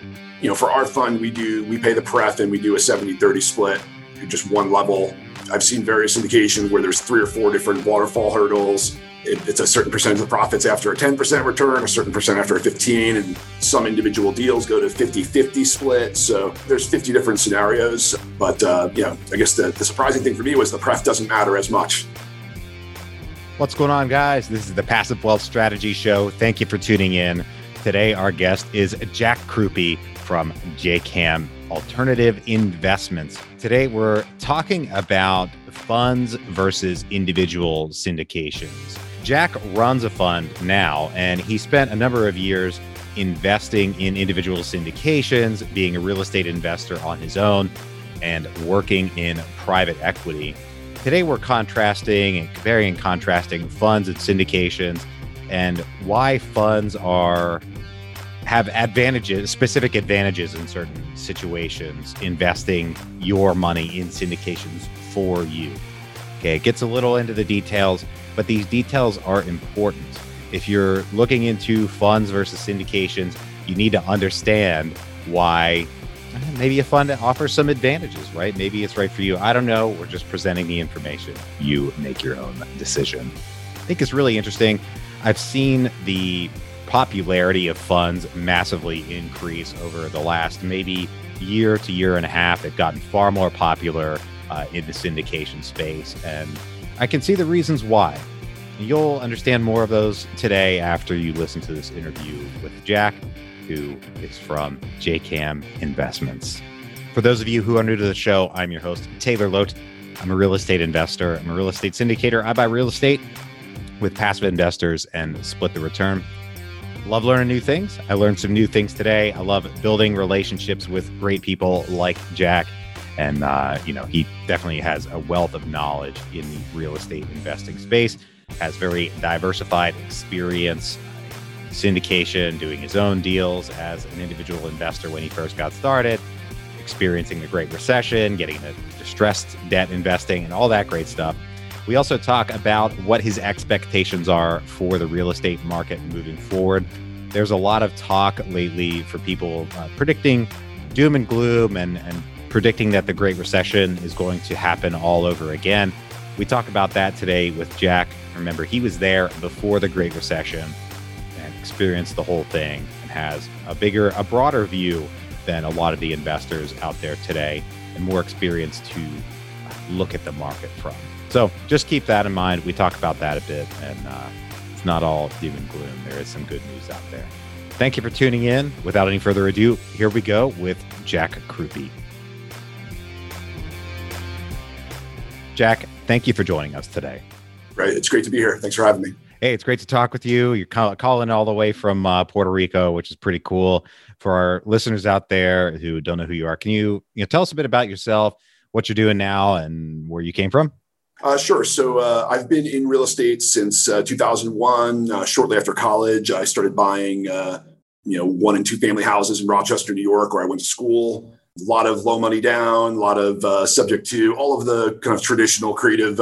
You know, for our fund, we do we pay the pref and we do a 70-30 split, just one level. I've seen various indications where there's three or four different waterfall hurdles. It, it's a certain percentage of the profits after a 10% return, a certain percent after a 15, and some individual deals go to 50-50 split. So there's 50 different scenarios. But uh, yeah, I guess the, the surprising thing for me was the pref doesn't matter as much. What's going on, guys? This is the Passive Wealth Strategy Show. Thank you for tuning in. Today, our guest is Jack Krupe from JKAM Alternative Investments. Today, we're talking about funds versus individual syndications. Jack runs a fund now, and he spent a number of years investing in individual syndications, being a real estate investor on his own, and working in private equity. Today, we're contrasting and comparing and contrasting funds and syndications and why funds are have advantages, specific advantages in certain situations, investing your money in syndications for you. Okay, it gets a little into the details, but these details are important. If you're looking into funds versus syndications, you need to understand why eh, maybe a fund offers some advantages, right? Maybe it's right for you. I don't know. We're just presenting the information. You make your own decision. I think it's really interesting. I've seen the popularity of funds massively increase over the last maybe year to year and a half. They've gotten far more popular uh, in the syndication space. And I can see the reasons why. You'll understand more of those today after you listen to this interview with Jack who is from JKAM Investments. For those of you who are new to the show, I'm your host, Taylor Loht. I'm a real estate investor. I'm a real estate syndicator. I buy real estate with passive investors and split the return. Love learning new things. I learned some new things today. I love building relationships with great people like Jack. And, uh, you know, he definitely has a wealth of knowledge in the real estate investing space, has very diversified experience syndication, doing his own deals as an individual investor when he first got started, experiencing the Great Recession, getting into distressed debt investing, and all that great stuff. We also talk about what his expectations are for the real estate market moving forward. There's a lot of talk lately for people uh, predicting doom and gloom and, and predicting that the Great Recession is going to happen all over again. We talk about that today with Jack. Remember, he was there before the Great Recession and experienced the whole thing and has a bigger, a broader view than a lot of the investors out there today and more experience to look at the market from. So just keep that in mind. We talk about that a bit, and uh, it's not all doom and gloom. There is some good news out there. Thank you for tuning in. Without any further ado, here we go with Jack Krupe. Jack, thank you for joining us today. Right. It's great to be here. Thanks for having me. Hey, it's great to talk with you. You're call- calling all the way from uh, Puerto Rico, which is pretty cool. For our listeners out there who don't know who you are, can you, you know, tell us a bit about yourself, what you're doing now, and where you came from? Uh, sure. So uh, I've been in real estate since uh, 2001. Uh, shortly after college, I started buying, uh, you know, one and two family houses in Rochester, New York, where I went to school. A lot of low money down, a lot of uh, subject to all of the kind of traditional creative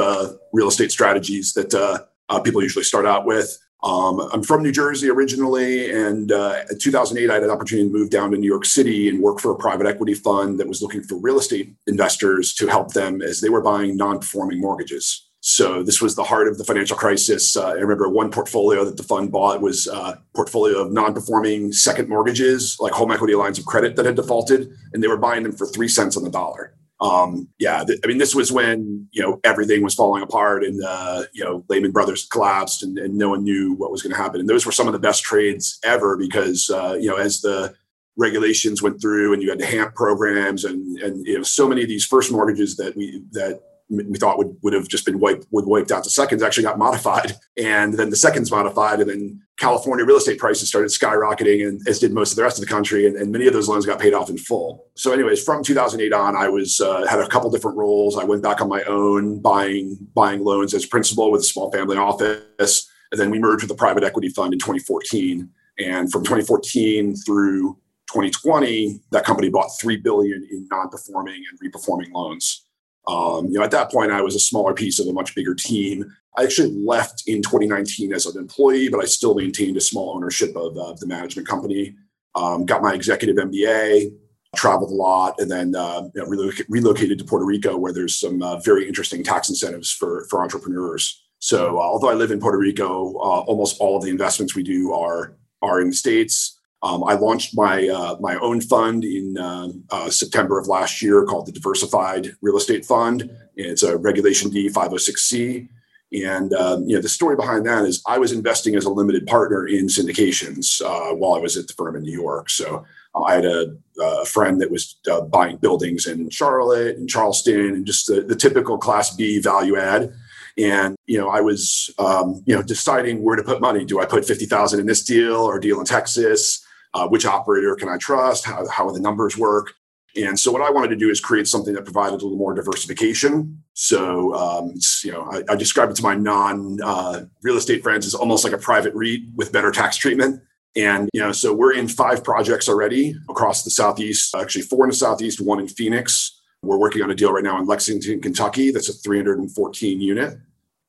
real estate strategies that people usually start out with. Um, I'm from New Jersey originally, and uh, in 2008, I had an opportunity to move down to New York City and work for a private equity fund that was looking for real estate investors to help them as they were buying non-performing mortgages. So this was the heart of the financial crisis. Uh, I remember one portfolio that the fund bought was a portfolio of non-performing second mortgages, like home equity lines of credit that had defaulted, and they were buying them for three cents on the dollar um, yeah, th- I mean, this was when you know everything was falling apart and uh, you know Lehman Brothers collapsed and, and no one knew what was going to happen. And those were some of the best trades ever because uh, you know as the regulations went through and you had the HAMP programs and and you know so many of these first mortgages that we that we thought would, would have just been wiped would wiped out to seconds actually got modified. And then the seconds modified and then california real estate prices started skyrocketing and as did most of the rest of the country and, and many of those loans got paid off in full. So anyways from 2008 on i was uh, had a couple different roles. I went back on my own buying buying loans as principal with a small family office. And then we merged with a private equity fund in 2014 and from 2014 through 2020 that company bought 3 billion in non-performing and reperforming loans um, you know, at that point, I was a smaller piece of a much bigger team. I actually left in 2019 as an employee, but I still maintained a small ownership of uh, the management company. Um, got my executive MBA, traveled a lot, and then uh, you know, reloc- relocated to Puerto Rico, where there's some uh, very interesting tax incentives for for entrepreneurs. So, uh, although I live in Puerto Rico, uh, almost all of the investments we do are are in the states. Um, I launched my uh, my own fund in uh, September of last year called the Diversified Real Estate Fund. It's a Regulation D 506C. And um, you know the story behind that is I was investing as a limited partner in syndications uh, while I was at the firm in New York. So uh, I had a, a, friend that was uh, buying buildings in Charlotte and Charleston and just the, the, typical Class B value add. And you know I was um, you know deciding where to put money. Do I put fifty thousand in this deal or deal in Texas? Uh, which operator can I trust? How how the numbers work? And so what I wanted to do is create something that provided a little more diversification. So um, you know, I, I, describe it to my non uh, real estate friends as almost like a private REIT with better tax treatment. And you know, so we're in five projects already across the southeast. Actually, four in the southeast, one in Phoenix. We're working on a deal right now in Lexington, Kentucky. That's a 314 unit.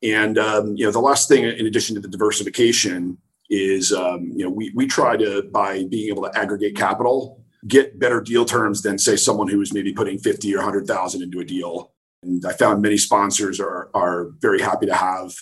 And um, you know, the last thing, in addition to the diversification, is um, you know we we try to by being able to aggregate capital get better deal terms than say someone who is maybe putting 50 or 100,000 into a deal. And I found many sponsors are, are very happy to have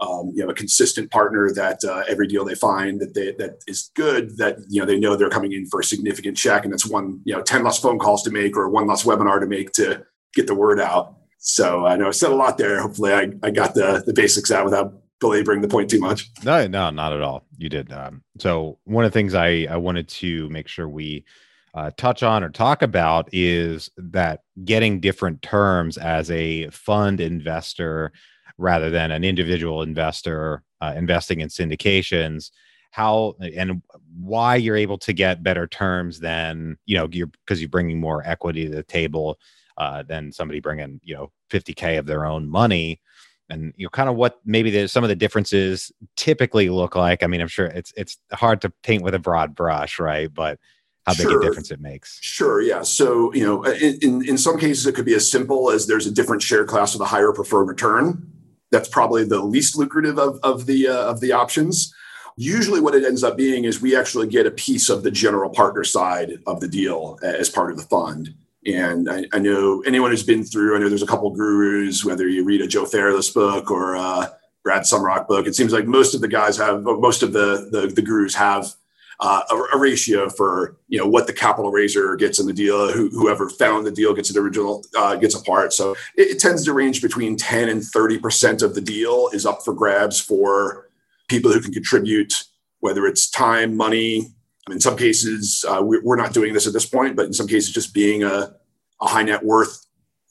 um, you know a consistent partner that uh, every deal they find that they, that is good that you know they know they're coming in for a significant check and it's one you know 10 less phone calls to make or one less webinar to make to get the word out so i know i said a lot there hopefully i, I got the the basics out without belaboring the point too much. No no not at all. You did um, so one of the things i i wanted to make sure we uh, touch on or talk about is that getting different terms as a fund investor rather than an individual investor uh, investing in syndications how and why you're able to get better terms than you know you're because you're bringing more equity to the table uh, than somebody bringing you know 50k of their own money and you know kind of what maybe the, some of the differences typically look like i mean i'm sure it's it's hard to paint with a broad brush right but how big sure. a difference it makes. Sure. Yeah. So, you know, in, in some cases, it could be as simple as there's a different share class with a higher preferred return. That's probably the least lucrative of, of the uh, of the options. Usually, what it ends up being is we actually get a piece of the general partner side of the deal as part of the fund. And I, I know anyone who's been through, I know there's a couple gurus, whether you read a Joe Fairless book or a Brad Sumrok book, it seems like most of the guys have, most of the, the, the gurus have uh, a, a, ratio for you know what the capital raiser gets in the deal, who, whoever found the deal gets an original uh, gets a part. So it, it, tends to range between 10 and 30 percent of the deal is up for grabs for people who can contribute, whether it's time, money. In some cases, uh, we're, we're not doing this at this point, but in some cases, just being a, a high net worth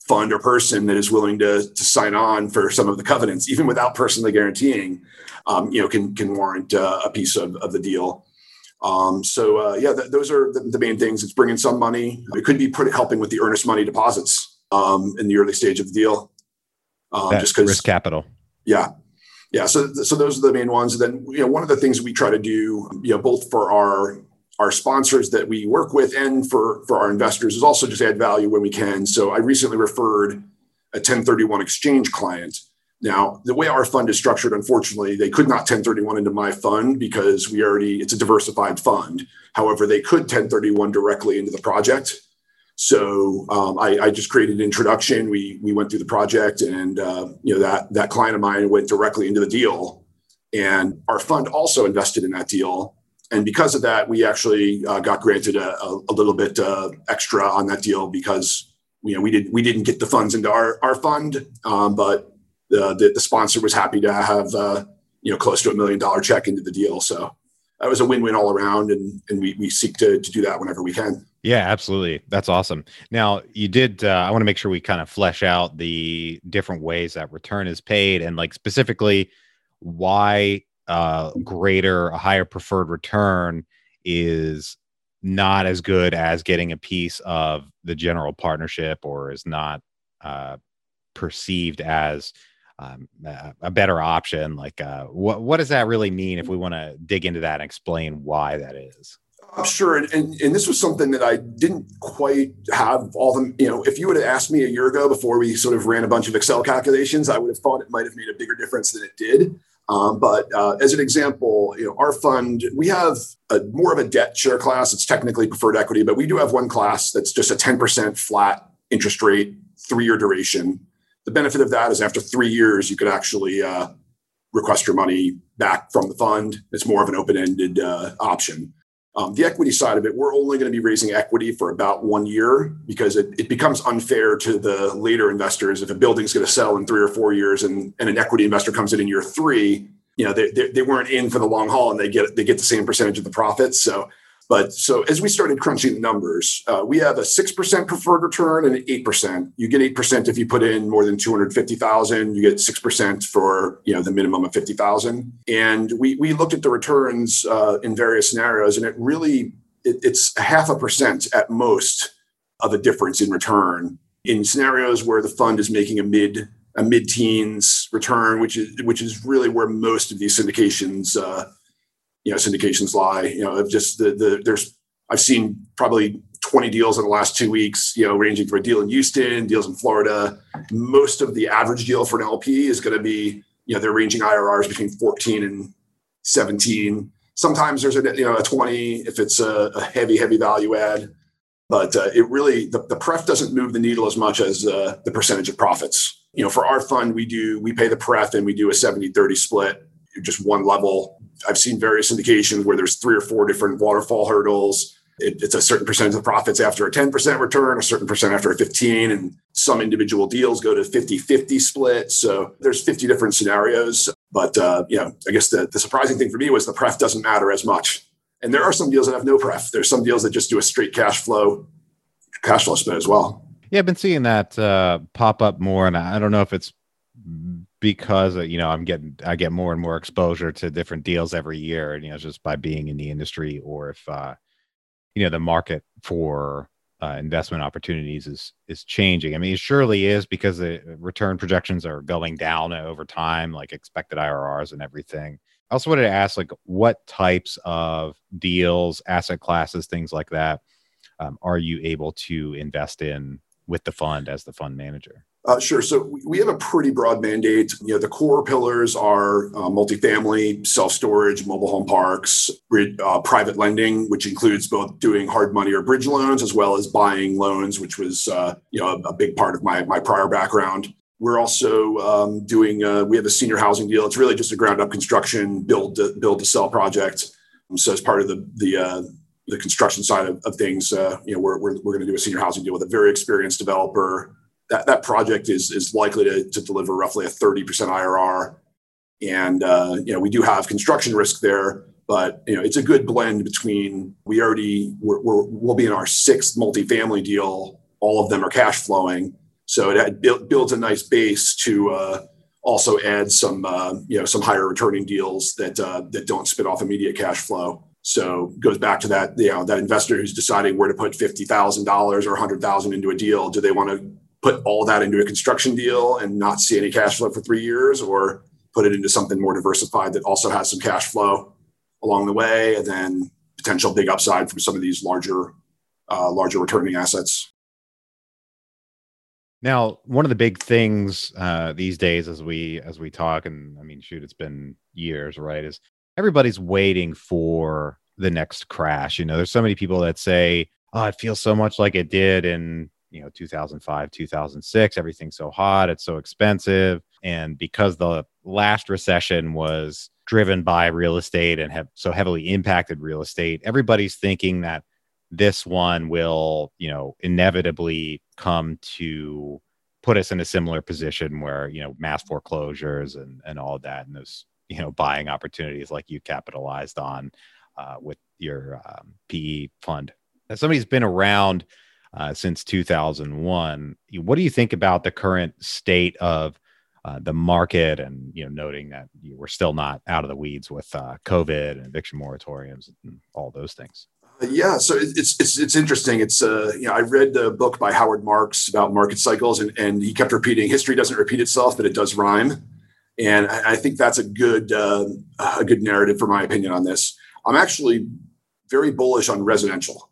fund or person that is willing to, to sign on for some of the covenants, even without personally guaranteeing, um, you know, can can warrant uh, a piece of, of the deal. Um, so uh, yeah, th- those are the, the, main things. It's bringing some money. It could be put, helping with the earnest money deposits um, in the early stage of the deal. Um, just because risk capital. Yeah, yeah. So so those are the main ones. And then you know one of the things we try to do, you know, both for our our sponsors that we work with and for for our investors is also just add value when we can. So I recently referred a 1031 exchange client now, the way our fund is structured, unfortunately, they could not 1031 into my fund because we already, it's a diversified fund. However, they could 1031 directly into the project. So um, I, I, just created an introduction. We we went through the project, and uh, you know that that client of mine went directly into the deal, and our fund also invested in that deal. And because of that, we actually uh, got granted a, a, a little bit uh, extra on that deal because you know we did we didn't get the funds into our our fund, um, but the, the, the sponsor was happy to have uh, you know close to a million dollar check into the deal. So that was a win win all around, and and we we seek to to do that whenever we can. Yeah, absolutely. That's awesome. Now, you did. Uh, I want to make sure we kind of flesh out the different ways that return is paid, and like specifically why uh, greater, a higher preferred return is not as good as getting a piece of the general partnership, or is not uh, perceived as um, a, better option. Like, uh, what what does that really mean? If we want to dig into that and explain why that is. Uh, sure, and, and, and this was something that I didn't quite have all the you know. If you would have asked me a year ago before we sort of ran a bunch of Excel calculations, I would have thought it might have made a bigger difference than it did. Um, but uh, as an example, you know, our fund, we have a, more of a debt share class. It's technically preferred equity, but we do have one class that's just a 10% flat interest rate, three year duration. The benefit of that is after three years, you could actually uh, request your money back from the fund. It's more of an open ended uh, option. Um, the equity side of it, we're only going to be raising equity for about one year because it, it becomes unfair to the later investors. If a building's going to sell in three or four years and, and an equity investor comes in in year three, you know, they, they, they weren't in for the long haul and they get, they get the same percentage of the profits. So but so as we started crunching the numbers, uh, we have a six percent preferred return and an eight percent. You get eight percent if you put in more than two hundred fifty thousand. You get six percent for you know the minimum of fifty thousand. And we we looked at the returns uh, in various scenarios, and it really it, it's half a percent at most of a difference in return in scenarios where the fund is making a mid a mid teens return, which is which is really where most of these syndications. Uh, you know syndications lie you know just the, the there's i've seen probably 20 deals in the last two weeks you know ranging from a deal in houston deals in florida. Most of the average deal for an lp is going to be you know they're ranging irrs between 14 and 17 sometimes there's a you know a 20 if it's a, a heavy heavy value add. But uh, it really the, the pref doesn't move the needle as much as uh, the percentage of profits. You know for our fund we do we pay the pref and we do a 70 30 split just one level I've seen various indications where there's three or four different waterfall hurdles. It, it's a certain percentage of profits after a 10% return, a certain percent after a 15, and some individual deals go to 50-50 split. So there's 50 different scenarios. But uh, you know, I guess the, the surprising thing for me was the pref doesn't matter as much. And there are some deals that have no pref. There's some deals that just do a straight cash flow, cash flow split as well. Yeah, I've been seeing that uh, pop up more, and I don't know if it's because uh, you know I'm getting I get more and more exposure to different deals every year, and you know, just by being in the industry, or if uh, you know the market for uh, investment opportunities is is changing. I mean, it surely is because the return projections are going down over time, like expected IRRs and everything. I also wanted to ask, like, what types of deals, asset classes, things like that, um, are you able to invest in with the fund as the fund manager? Uh, sure. So we have a pretty broad mandate. You know, the core pillars are uh, multifamily, self storage, mobile home parks, uh, private lending, which includes both doing hard money or bridge loans as well as buying loans, which was uh, you know a, big part of my my prior background. We're also um, doing. Uh, we have a senior housing deal. It's really just a ground up construction build to, build to sell project. So as part of the the uh, the construction side of, of things, you know, we're, we're, we're going to do a senior housing deal with a very experienced developer that, that project is, is likely to, to deliver roughly a 30% IRR. And, uh, you know, we do have construction risk there, but, you know, it's a good blend between we already, we're, we're, we'll be in our sixth multifamily deal. All of them are cash flowing. So it builds a nice base to uh, also add some, uh, you know, some higher returning deals that, uh, that don't spit off immediate cash flow. So goes back to that, you know, that investor who's deciding where to put fifty thousand dollars or hundred thousand into a deal. Do they want to put all that into a construction deal and not see any cash flow for three years or put it into something more diversified that also has some cash flow along the way and then potential big upside from some of these larger uh, larger returning assets. Now one of the big things uh, these days as we as we talk and i mean shoot it's been years right is everybody's waiting for the next crash. You know there's so many people that say oh it feels so much like it did in you know 2005 2006 everything's so hot it's so expensive and because the last recession was driven by real estate and have so heavily impacted real estate everybody's thinking that this one will you know inevitably come to put us in a similar position where you know mass foreclosures and and all that and those you know buying opportunities like you capitalized on uh, with your um, PE fund. As somebody's been around uh, since 2001. What do you think about the current state of uh, the market and you know noting that we're still not out of the weeds with uh, COVID and eviction moratoriums and all those things? Yeah, so it's it's it's interesting. It's uh, you know, I read the book by Howard Marks about market cycles, and and he kept repeating, "History doesn't repeat itself, but it does rhyme," and I, I think that's a good uh, a good narrative for my opinion on this. I'm actually very bullish on residential.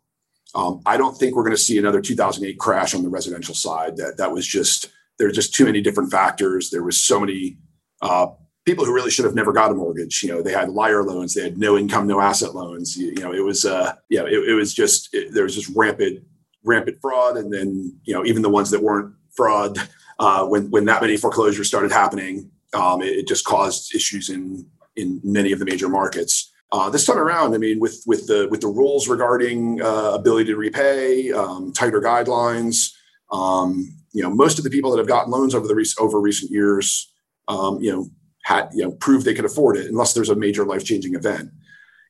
Um, I don't think we're going to see another 2008 crash on the residential side. That that was just there just too many different factors. There was so many uh, people who really should have never got a mortgage. You know, they had liar loans, they had no income, no asset loans. You, you know, it was, uh, know, it, it was just it, there was just rampant, rampant fraud, and then you know, even the ones that weren't fraud, uh, when when that many foreclosures started happening, um, it, it, just caused issues in in many of the major markets. Uh, this time around, I mean, with with the with the rules regarding uh, ability to repay, um, tighter guidelines, um, you know, most of the people that have gotten loans over the re- over recent years, um, you know, had you know proved they could afford it unless there's a major life changing event.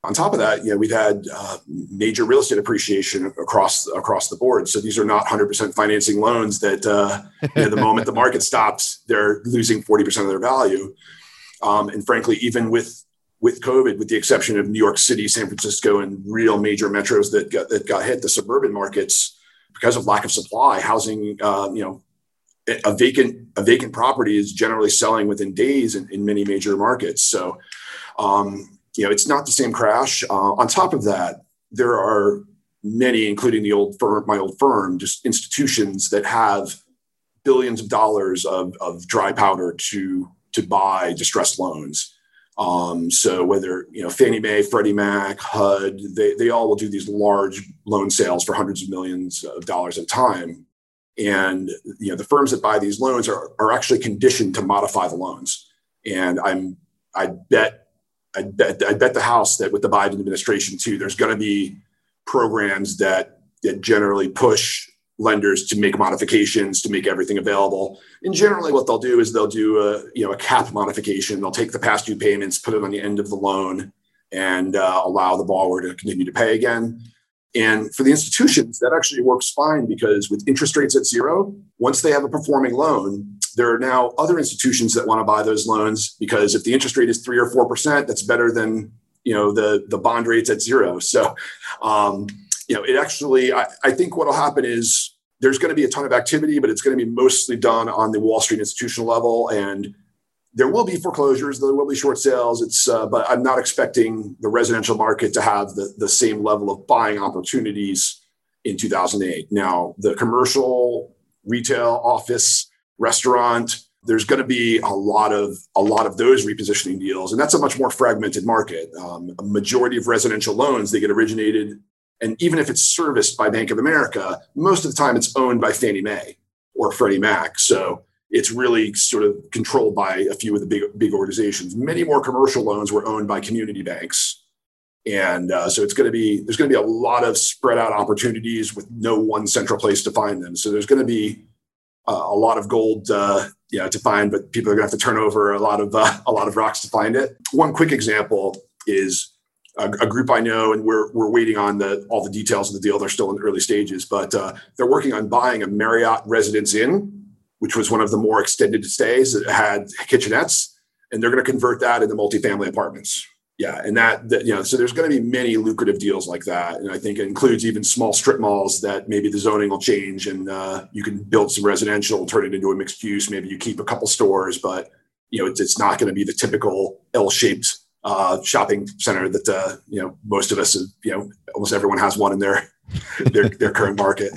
On top of that, you know, we've had uh, major real estate appreciation across across the board. So these are not 100% financing loans that uh, you know, the moment the market stops, they're losing 40% of their value. Um, and frankly, even with with COVID, with the exception of New York City, San Francisco, and real major metros that got, that got hit, the suburban markets, because of lack of supply, housing, uh, you know, a vacant a vacant property is generally selling within days in, in many major markets. So, um, you know, it's not the same crash. Uh, on top of that, there are many, including the old firm, my old firm, just institutions that have billions of dollars of, of dry powder to to buy distressed loans. Um, so whether you know Fannie Mae, Freddie Mac, HUD, they they all will do these large loan sales for hundreds of millions of dollars at a time. And you know the firms that buy these loans are, are actually conditioned to modify the loans. And I'm I bet I bet I bet the house that with the Biden administration too, there's going to be programs that that generally push lenders to make modifications to make everything available. And generally, what they'll do is they'll do a you know a cap modification. They'll take the past due payments, put it on the end of the loan, and uh, allow the borrower to continue to pay again. And for the institutions, that actually works fine because with interest rates at zero, once they have a performing loan, there are now other institutions that want to buy those loans because if the interest rate is three or four percent, that's better than you know the the bond rates at zero. So um, you know, it actually, I, I think what'll happen is there's going to be a ton of activity, but it's going to be mostly done on the Wall Street institutional level. And there will be foreclosures, there will be short sales. It's, uh, but I'm not expecting the residential market to have the, the same level of buying opportunities in 2008. Now, the commercial, retail, office, restaurant, there's going to be a lot of a lot of those repositioning deals, and that's a much more fragmented market. Um, a majority of residential loans they get originated and even if it's serviced by Bank of America, most of the time it's owned by Fannie Mae or Freddie Mac. So it's really sort of controlled by a few of the big big organizations. Many more commercial loans were owned by community banks, and uh, so it's going to be there's going to be a lot of spread out opportunities with no one central place to find them. So there's going to be uh, a lot of gold, uh, you know, to find, but people are going to have to turn over a lot of uh, a lot of rocks to find it. One quick example is a, a, group I know, and we're we're waiting on the all the details of the deal. They're still in the early stages, but uh, they're working on buying a Marriott Residence Inn, which was one of the more extended stays that had kitchenettes, and they're going to convert that into multifamily apartments. Yeah, and that, that you know, so there's going to be many lucrative deals like that, and I think it includes even small strip malls that maybe the zoning will change, and uh, you can build some residential, turn it into a mixed use. Maybe you keep a couple stores, but you know, it's, it's not going to be the typical L-shaped uh, shopping center that uh, you know most of us, you know, almost everyone has one in their their, their current market.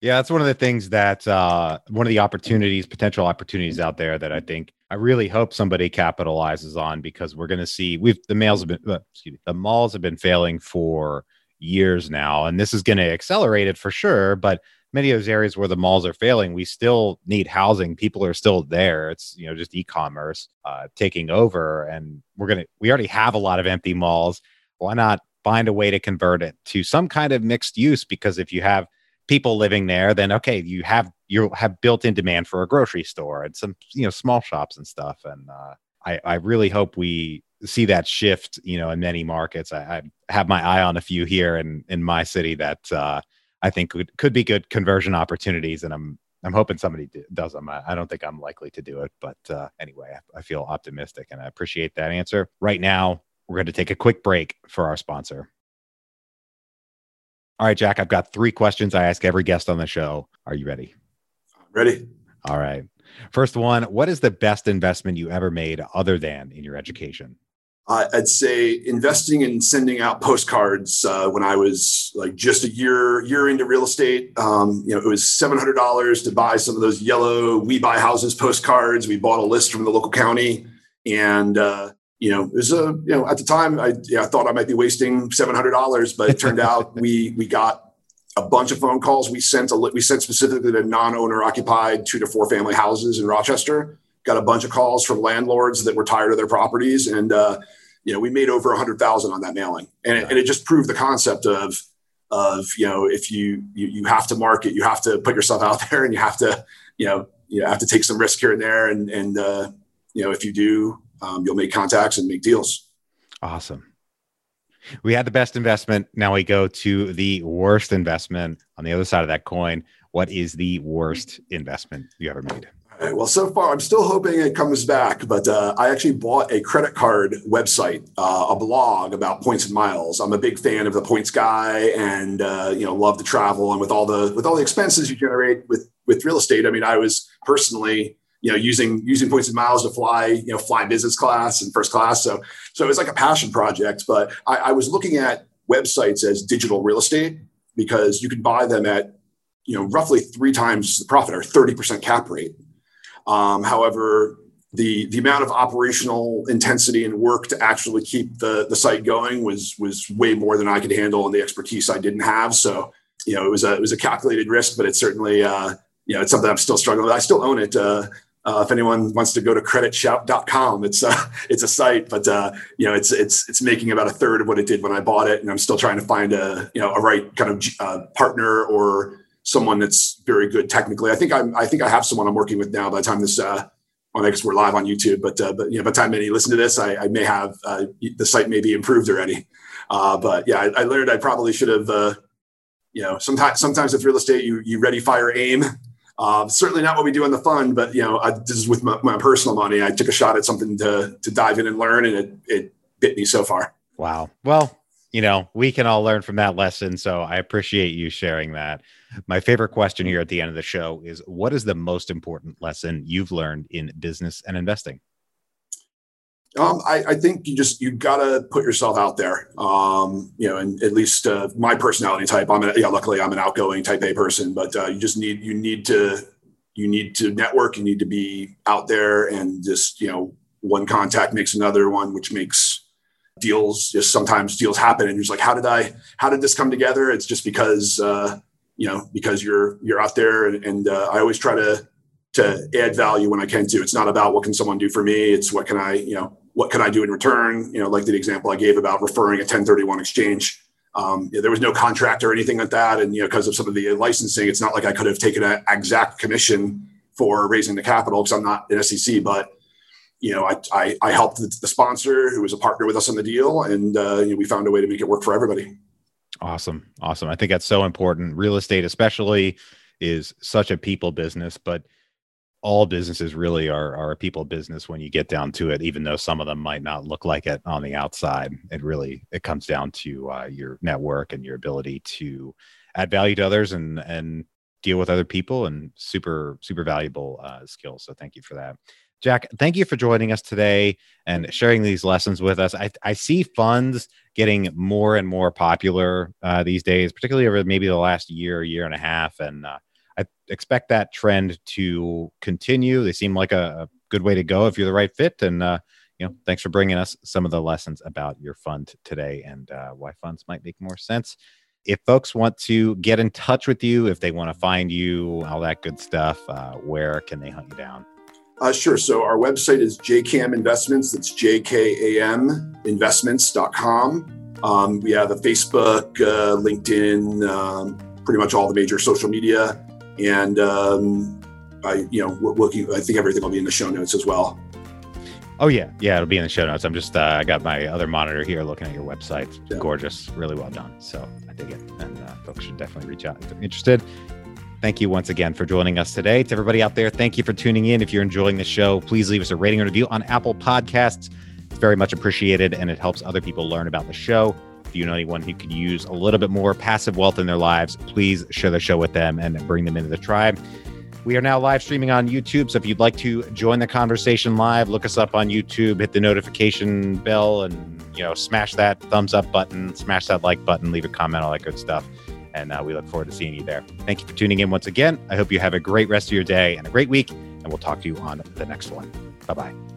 Yeah, that's one of the things that uh, one of the opportunities, potential opportunities out there that I think I really hope somebody capitalizes on because we're going to see we've the males have been uh, me, the malls have been failing for years now, and this is going to accelerate it for sure. But many of those areas where the malls are failing, we still need housing. People are still there. It's you know just e-commerce uh, taking over, and we're gonna we already have a lot of empty malls. Why not find a way to convert it to some kind of mixed use? Because if you have people living there, then okay, you have you have built-in demand for a grocery store and some you know small shops and stuff. And uh, I I really hope we see that shift. You know, in many markets, I, I have my eye on a few here in in my city that. Uh, I think could, could be good conversion opportunities. And I'm I'm hoping somebody does them. I, I, don't think I'm likely to do it, but uh, anyway, I, I feel optimistic and I appreciate that answer. Right now, we're going to take a quick break for our sponsor. All right, Jack, I've got three questions I ask every guest on the show. Are you ready? Ready. All right. First one What is the best investment you ever made other than in your education? Uh, I'd say investing and sending out postcards uh, when I was like just a year year into real estate. Um, you know, it was seven hundred dollars to buy some of those yellow "We Buy Houses" postcards. We bought a list from the local county, And uh, you know, it was a you know at the time I yeah, I thought I might be wasting seven hundred dollars, but it turned out we we got a bunch of phone calls. We sent a we sent specifically to non-owner occupied two to four family houses in Rochester. Got a bunch of calls from landlords that were tired of their properties, and uh, you know we made over a hundred thousand on that mailing, and it, and it just proved the concept of of you know if you, you you have to market, you have to put yourself out there, and you have to you know you have to take some risk here and there, and and uh, you know if you do, um, you'll make contacts and make deals. Awesome. We had the best investment. Now we go to the worst investment on the other side of that coin. What is the worst investment you ever made? Right, well, so far, I'm still hoping it comes back, but uh, I actually bought a credit card website, uh, a blog about points and miles. I'm a big fan of the points guy, and uh, you know, love to travel. And with all the with all the expenses you generate with with real estate, I mean, I was personally you know using using points and miles to fly you know fly business class and first class so so it was like a passion project but I, I was looking at websites as digital real estate because you can buy them at you know roughly three times the profit or 30% cap rate um, however the the amount of operational intensity and work to actually keep the the site going was was way more than I could handle and the expertise I didn't have. So you know it was a it was a calculated risk but it's certainly uh, you know it's something I'm still struggling with. I still own it uh, uh, if anyone wants to go to creditshout.com, it's uh, it's a site, but uh, you know it's it's it's making about a third of what it did when I bought it, and I'm still trying to find a you know a right kind of uh, partner or someone that's very good technically. I think I'm I think I have someone I'm working with now. By the time this, uh, well, I guess we're live on YouTube, but uh, but you know by the time many listen to this, I, I may have uh, the site may be improved already. Uh, but yeah, I, I learned I probably should have. Uh, you know, sometimes sometimes with real estate, you you ready, fire, aim uh, certainly not what we do in the fund, but you know, I, this is with my, my, personal money. I took a shot at something to to dive in and learn, and it it bit me so far. Wow. Well, you know, we can all learn from that lesson. So I appreciate you sharing that. My favorite question here at the end of the show is: What is the most important lesson you've learned in business and investing? Um, I, I, think you just you gotta put yourself out there. Um, you know, and at least uh, my personality type. I'm an, yeah, luckily I'm an outgoing type A person, but uh, you just need you need to you need to network. You need to be out there, and just you know, one contact makes another one, which makes deals. Just sometimes deals happen, and you're just like, how did I? How did this come together? It's just because uh, you know because you're you're out there, and, and uh, I always try to to add value when I can too. It's not about what can someone do for me. It's what can I you know what can I do in return? You know, like the example I gave about referring a 1031 exchange. Um, there was no contract or anything like that. And, you know, because of some of the licensing, it's not like I could have taken an exact commission for raising the capital because I'm not an SEC, but, you know, I, I, I helped the, the, sponsor who was a partner with us on the deal and uh, you know, we found a way to make it work for everybody. Awesome. Awesome. I think that's so important. Real estate, especially, is such a people business, but all businesses really are, are a people business when you get down to it even though some of them might not look like it on the outside it really it comes down to uh, your network and your ability to add value to others and and deal with other people and super super valuable uh, skills so thank you for that jack thank you for joining us today and sharing these lessons with us i, I see funds getting more and more popular uh, these days particularly over maybe the last year year and a half and uh, I expect that trend to continue. They seem like a, a good way to go if you're the right fit. And uh, you know, thanks for bringing us some of the lessons about your fund today and uh, why funds might make more sense. If folks want to get in touch with you, if they want to find you, all that good stuff, uh, where can they hunt you down? Uh, sure. So our website is JKAM Investments. That's J-K-A-M investments.com. Um, we have a Facebook, uh, LinkedIn, um, pretty much all the major social media and um, I, you know, we'll, I think everything will be in the show notes as well. Oh yeah, yeah, it'll be in the show notes. I'm just, uh, I got my other monitor here looking at your website. Yeah. Gorgeous, really well done. So I dig it, and uh, folks should definitely reach out if they're interested. Thank you once again for joining us today. To everybody out there, thank you for tuning in. If you're enjoying the show, please leave us a rating or review on Apple Podcasts. It's very much appreciated, and it helps other people learn about the show if you know anyone who could use a little bit more passive wealth in their lives, please share the show with them and bring them into the tribe. We are now live streaming on YouTube. So if you'd like to join the conversation live, look us up on YouTube, hit the notification bell, and you know, smash that thumbs up button, smash that like button, leave a comment, all that good stuff. And uh, we look forward to seeing you there. Thank you for tuning in once again. I hope you have a great rest of your day and a great week. And we'll talk to you on the next one. Bye bye.